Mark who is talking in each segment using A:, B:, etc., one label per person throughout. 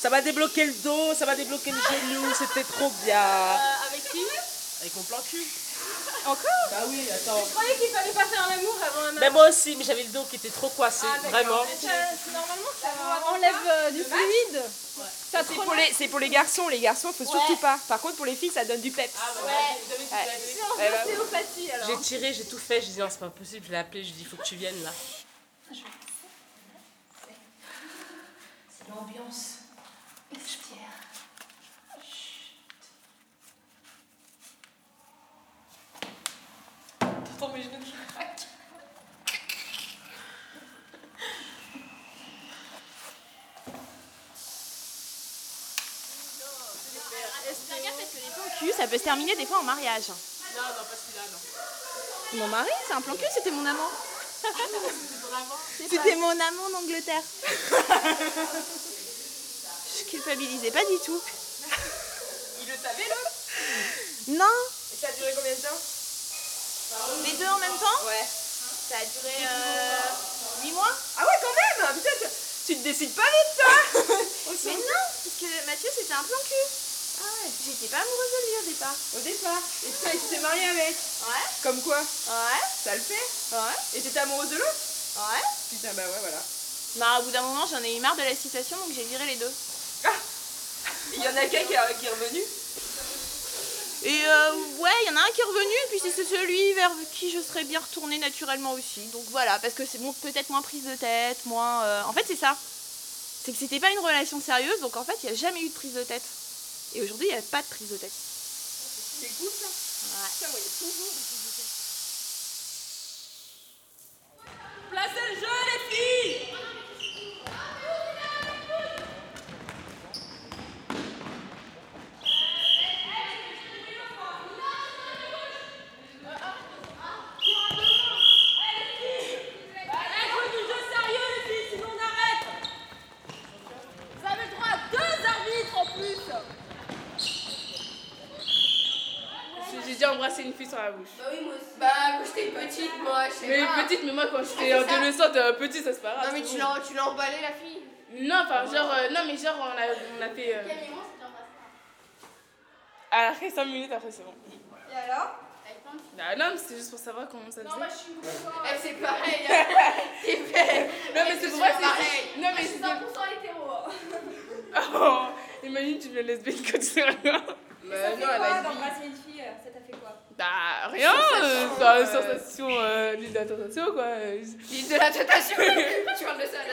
A: Ça m'a débloqué le dos, ça m'a débloqué le genou, c'était trop bien.
B: Euh, avec qui?
A: Avec mon plan cul.
B: Encore?
A: Bah oui, attends.
B: Je croyais qu'il fallait pas faire l'amour avant un
A: Mais moi aussi, mais j'avais le dos qui était trop coincé,
B: Ah,
A: vraiment.
B: Mais ça- Normalement, ça enlève euh, du fluide. Ça
C: C'est pour, les, c'est pour les garçons, les garçons faut surtout pas. Par contre pour les filles ça donne du peps.
B: Ouais. C'est en
C: Ouais, bah,
B: ostéopathie alors.
A: J'ai tiré, j'ai tout fait, j'ai dit non, c'est pas possible, je l'ai appelé, je lui ai dit il faut que tu viennes là.
D: C'est l'ambiance vestiaire.
A: T'entends mes genoux qui craquent
C: Faire gaffe parce que les plans cul ça peut se terminer des fois en mariage.
A: Non, non, pas celui-là, non.
C: Mon mari c'est un plan cul, c'était mon amant. C'était mon amant en Angleterre. Je culpabilisais pas du tout.
B: Il le savait l'autre
C: Non,
B: Et ça a duré combien de temps?
C: Les deux en même temps?
B: Ouais.
C: Ça a duré euh, 8 mois.
B: Ah ouais quand même Putain, tu- tu te décides pas vite toi
C: Mais non, parce que Mathieu c'était un plan cul.
B: Ah ouais.
C: J'étais pas amoureuse de lui au départ.
B: Au départ. Et putain, tu t'es marié avec
C: Ouais,
B: Comme quoi
C: ouais,
B: Ça le fait
C: ouais,
B: Et t'étais amoureuse de l'autre
C: ouais.
B: Putain, bah ouais, voilà.
C: Bah, au bout d'un moment, j'en ai eu marre de la situation, donc j'ai viré les deux.
B: Il y en a qu'un qui, est- qui est revenu
C: Et euh, ouais, il y en a un qui est revenu, et puis c'est celui vers qui je serais bien retournée naturellement aussi. Donc voilà, parce que c'est bon, peut-être moins prise de tête, moins. euh, En fait, c'est ça. C'est que c'était pas une relation sérieuse, donc en fait, il n'y a jamais eu de prise de tête. Et aujourd'hui, il n'y a pas de prise de tête.
B: C'est cool ça
C: Ouais.
B: Moi, il y a toujours des prises de tête. Placez le jeu, les filles Vous avez le droit à deux arbitres en plus
A: Embrassé une fille sur la bouche.
D: Bah oui, moi aussi.
B: Bah, quand j'étais petite, moi, je sais
A: Mais
B: pas.
A: petite, mais moi quand j'étais
B: Ah, c'est ça.
A: adolescente, euh, petite, ça c'est pas grave.
B: Non, mais
A: c'est
B: tu l'as, tu l'as emballé, la fille
A: Non, enfin, genre, euh, non, mais genre, on a, on a fait. euh,
D: moi.
A: Après 5 minutes, après c'est bon.
B: Et alors?
D: Avec plein de filles.
A: Ah, non, mais c'était juste pour savoir comment ça faisait.
D: je suis
B: Elle, c'est pareil. hein.
A: Non, mais c'est pour moi, c'est.
B: pareil.
A: Non, mais c'est.
D: 100% hétéro.
A: Oh, imagine, tu deviens lesbienne quand tu sais rien.
B: Bah, non, elle a dit.
D: d'embrasser une fille Ça t'a fait quoi
A: Bah, rien, euh,
B: Sensation, euh,
A: euh, l'île d'attention, quoi.
B: L'île de la tentation. tu parles de ça, là,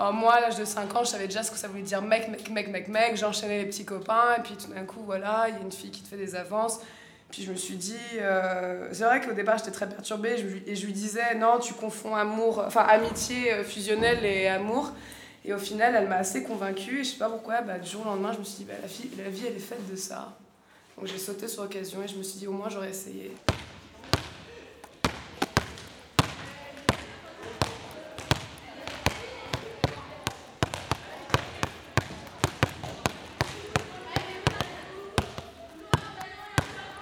E: Alors moi, à l'âge de 5 ans, je savais déjà ce que ça voulait dire mec, mec, mec, mec, mec. J'enchaînais les petits copains, et puis tout d'un coup, voilà, il y a une fille qui te fait des avances. Puis je me suis dit, euh, c'est vrai qu'au départ, j'étais très perturbée, et je lui disais, non, tu confonds amour, enfin amitié euh, fusionnelle et amour. Et au final, elle m'a assez convaincue, et je sais pas pourquoi, bah, du jour au lendemain, je me suis dit, bah, la, fille, la vie, elle est faite de ça. Donc j'ai sauté sur l'occasion, et je me suis dit, au moins, j'aurais essayé.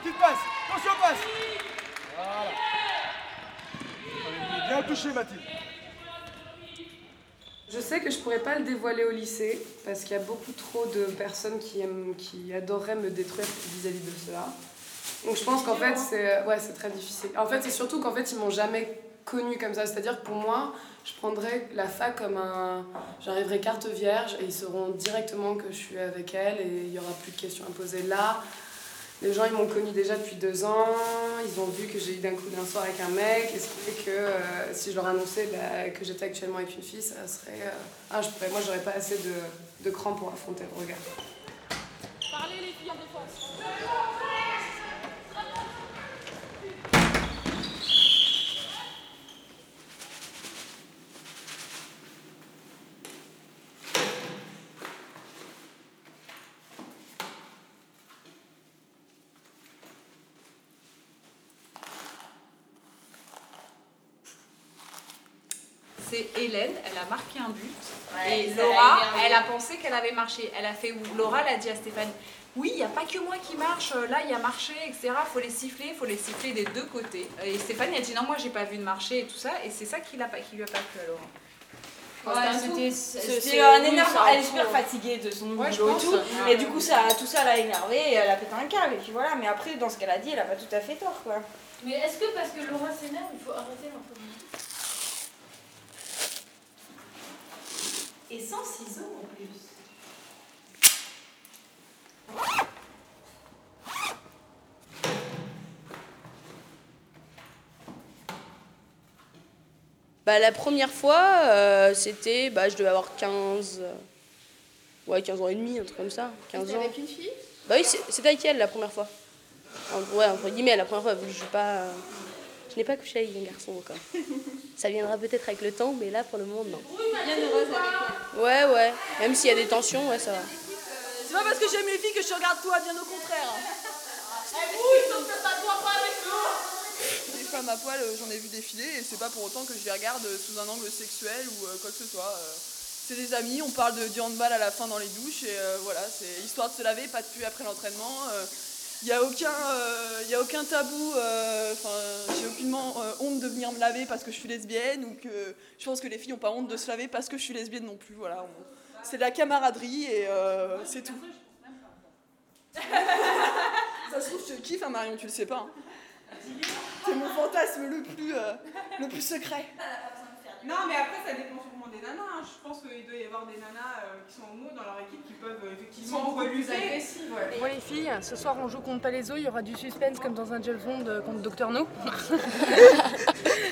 F: Petite passe, attention passe Voilà. Allez, Bien touché Mathilde.
E: Je sais que je pourrais pas le dévoiler au lycée parce qu'il y a beaucoup trop de personnes qui, aiment, qui adoreraient me détruire vis-à-vis de cela. Donc je pense qu'en fait c'est ouais, c'est très difficile. En fait c'est surtout qu'en fait ils m'ont jamais connue comme ça. C'est-à-dire que pour moi je prendrais la fac comme un... J'arriverai carte vierge et ils sauront directement que je suis avec elle et il y aura plus de questions à poser là. Les gens ils m'ont connue déjà depuis deux ans, ils ont vu que j'ai eu d'un coup d'un soir avec un mec, et ce qui fait que euh, si je leur annonçais bah, que j'étais actuellement avec une fille, ça serait. euh, Ah, je pourrais, moi j'aurais pas assez de, de cran pour affronter le regard.
B: Parlez, les filles en défense. C'est Hélène, elle a marqué un but.
D: Ouais,
B: et Laura, elle a pensé qu'elle avait marché. Elle a fait où Laura l'a dit à Stéphanie. Oui, il n'y a pas que moi qui marche, là il y a marché, etc. faut les siffler, faut les siffler des deux côtés. Et Stéphanie a dit non, moi j'ai pas vu de marché et tout ça, et c'est ça qui, l'a pas, qui lui a pas plu à Laura.
G: Ouais,
B: C'était un
G: un Elle est super fatiguée de son
B: Ouais,
G: boulot et tout.
B: Ouais.
G: Et du coup, ça, tout ça l'a énervée et elle a pété un câble. Et puis voilà, mais après, dans ce qu'elle a dit, elle a pas tout à fait tort quoi.
H: Mais est-ce que parce que Laura s'énerve, il faut arrêter l'entraînement
I: Et sans ciseaux en plus.
J: Bah, la première fois, euh, c'était. Bah, je devais avoir 15. euh, Ouais, 15 ans et demi, un truc comme ça. 15 ans.
D: avec une fille?
J: Bah oui, c'était avec elle la première fois. En- ouais, entre guillemets, la première fois, vu que je suis pas. euh, Je n'ai pas couché avec un garçon encore. Ça viendra peut-être avec le temps, mais là, pour le moment, non. Ouais, ouais. Même s'il y a des tensions, ouais, ça va.
G: C'est pas parce que j'aime les filles que je regarde toi, bien au contraire.
K: Les femmes à poil, euh, j'en ai vu défiler et c'est pas pour autant que je les regarde euh, sous un angle sexuel ou euh, quoi que ce soit. C'est des amis, on parle de, du handball à la fin dans les douches et voilà, c'est histoire de se laver, pas de pluie après l'entraînement. Il n'y a, aucun, a aucun tabou, euh, honte de venir me laver parce que je suis lesbienne ou que je pense que les filles n'ont pas honte de se laver parce que je suis lesbienne non plus. Voilà, on- c'est de la camaraderie et euh, c'est tout. Ça se trouve, je te kiffe, hein, Marion, tu le sais pas. hein. C'est mon fantasme le plus, euh, le plus secret.
L: Non, mais après, ça dépend sûrement des nanas. hein. Je pense qu'il doit y avoir des nanas euh, qui sont homo dans leur équipe qui peuvent euh, effectivement reluser.
M: Bon les filles, ce soir on joue contre Palaiso, il y aura du suspense comme dans un James Bond euh, contre Dr No.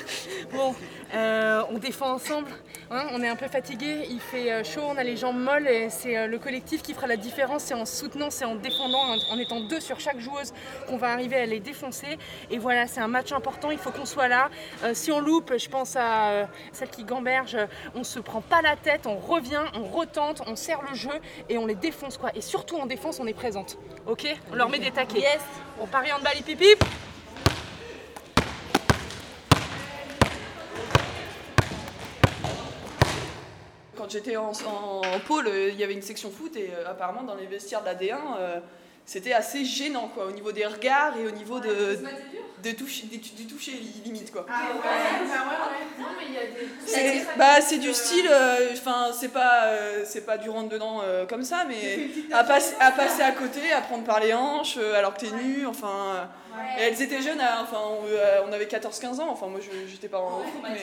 M: bon, euh, on défend ensemble, hein, on est un peu fatigué, il fait euh, chaud, on a les jambes molles et c'est euh, le collectif qui fera la différence, c'est en soutenant, c'est en défendant, en, étant deux sur chaque joueuse qu'on va arriver à les défoncer. Et voilà, c'est un match important, il faut qu'on soit là. Euh, si on loupe, je pense à euh, celle qui gamberge, on se prend pas la tête, on revient, on retente, on serre le jeu et on les défonce quoi. Et surtout en défense, on est présente. Ok? On leur met des taquets. Yes On parie en balle, hip
K: Quand j'étais en, en- en pôle, euh, il y avait une section foot et euh, apparemment dans les vestiaires de la D1, euh, c'était assez gênant quoi, au niveau des regards et au niveau de, de toucher, du toucher li- limite quoi.
L: Ah ouais.
K: C'est bah, c'est du style, euh, enfin c'est pas, euh, c'est pas du rentre dedans euh, comme ça, mais à, passer à passer à côté, à prendre par les hanches alors que t'es nu, enfin. Et elles étaient jeunes, à- enfin on, euh, on avait 14-15 ans, enfin moi je- j'étais pas en mais.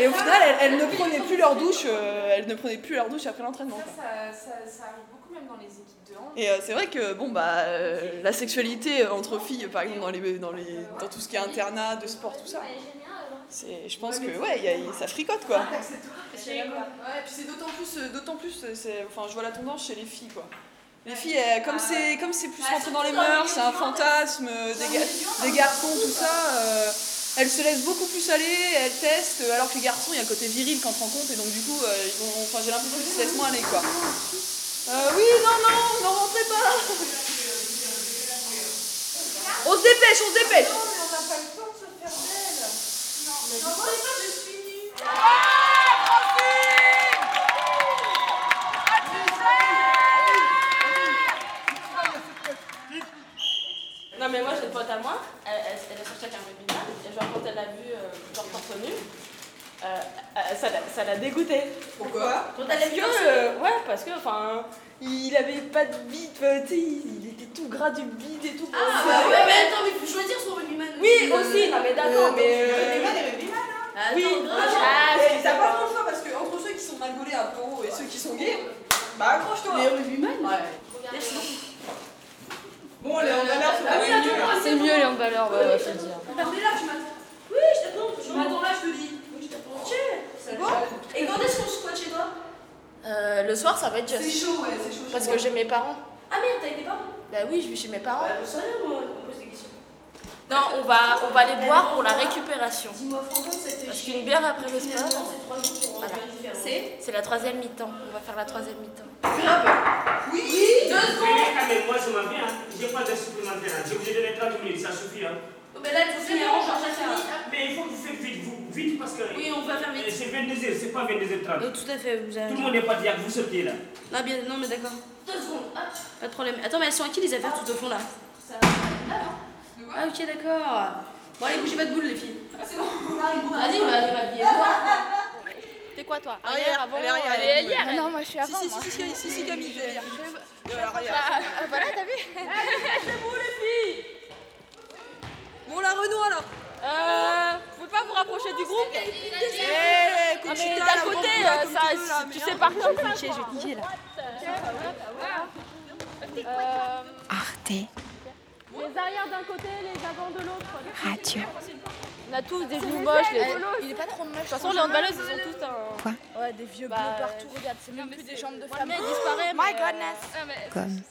K: Et au final elles, elles ne prenaient plus leur douche, euh, elles ne prenaient plus leur douche après l'entraînement. quoi.
B: Ça, ça, ça arrive beaucoup même dans les équipes de hand.
K: Et euh, c'est vrai que bon bah euh, la sexualité entre filles, par exemple dans les dans les dans tout ce qui est internat, de sport, tout ça, c'est je pense que ouais y a- y- ça fricote quoi. Ouais, et puis c'est d'autant plus d'autant plus c'est enfin je vois la tendance chez les filles quoi. Les filles, elles, comme c'est comme c'est plus rentré dans les mœurs, c'est un fantasme des, ga- des garçons tout ça. euh, elles se laissent beaucoup plus aller, elles testent, alors que les garçons, il y a le côté viril qui entre en compte, et donc du coup, euh, ils enfin, j'ai l'impression qu'ils se laissent moins aller, quoi. Euh, oui, non, non, ne rentrez pas. On se dépêche, on se dépêche.
G: Non, mais moi j'ai une pote à moi, elle, elle, elle est sortie avec un rugbyman, et genre quand elle l'a vu euh, genre torse nu, euh, euh, ça l'a- ça l'a dégoûté.
K: Pourquoi?
G: Quand elle a vu, euh, ouais, parce que enfin, il avait pas de bite, euh, tu sais, il était tout gras du bide et tout.
I: Ah, bah ouais, mais attends, mais il faut choisir son rugbyman
G: Oui, aussi, non mais d'accord, mais. euh,
I: Attends,
G: oui,
I: non,
G: ah,
K: Et
G: c'est
K: T'as pas trop le choix parce que entre ceux qui sont mal gaulés un peu haut et ceux qui sont gays, bah accroche-toi.
I: Les rugbyman
K: Bon, les
I: oui, attends,
D: C'est mieux les handballeurs, ouais, ouais, faut le dire.
I: Attends, mais là, tu m'attends. Oui, je t'attends. Tu m'attends là, je te dis. Oui, je t'attends. Ok, c'est bon. Et quand est-ce qu'on squatte chez toi?
D: Euh, le soir, ça va être
K: C'est
D: juste.
K: chaud, ouais, c'est chaud.
D: Parce que j'ai mes parents.
I: Ah merde, t'as été parents?
D: Bah oui, je vis chez mes parents.
I: Bah, je sais rien, moi, on pose des questions.
D: Non, on va, on va les boire pour la récupération. Parce qu'une bière après le sport, Voilà. c'est la troisième mi-temps. On va faire la troisième mi-temps.
I: Oui, deux secondes.
N: Mais moi, je m'en viens. J'ai pas de supplémentaire. J'ai obligé de les 30 minutes, ça suffit. Hein.
J: Mais là, tu sais, on change la fini.
N: Mais il faut que vous faites vite, vous, vite parce que.
J: Oui, on va faire vite.
N: C'est 22h, c'est pas 22h30.
J: Euh, tout à fait, vous avez.
N: Tout le monde n'est pas dire que vous sortez là.
J: Non, bien, non, mais d'accord. Deux secondes. hop. Pas de problème. Attends, mais elles sont à qui les affaires tout au fond là? Ah, ok, d'accord. Bon, allez, bougez votre boule, les filles. C'est bon, Vas-y, on va aller.
C: T'es quoi toi?
K: Arrière,
C: avant
K: est arrière,
C: arrière. Non, moi je suis avant.
K: Si, si,
C: moi.
K: si, si, si, si, Camille.
C: Ah, ah, voilà, t'as vu?
K: Lâchez-vous les filles Bon, la Renault alors
C: Euh. Vous pouvez pas vous rapprocher du groupe?
K: Eh,
C: Ah, d'un
K: la
C: côté, ça,
K: tu
C: sais
K: hein.
C: par contre, je vais là. Euh,
O: Arte
C: les arrières d'un côté, les avants de l'autre.
O: Radio.
C: On a tous des vieux moches. Les...
G: Il est pas trop moche.
C: De toute façon, les handballeuses, ils sont tous un.
O: Quoi
G: Ouais, des vieux
C: Bah,
G: bleus partout, regarde, c'est même plus des jambes de femme.
C: Mais il disparaît.
O: My
C: mais, euh,
O: goodness.
C: ah, mais-
O: Comme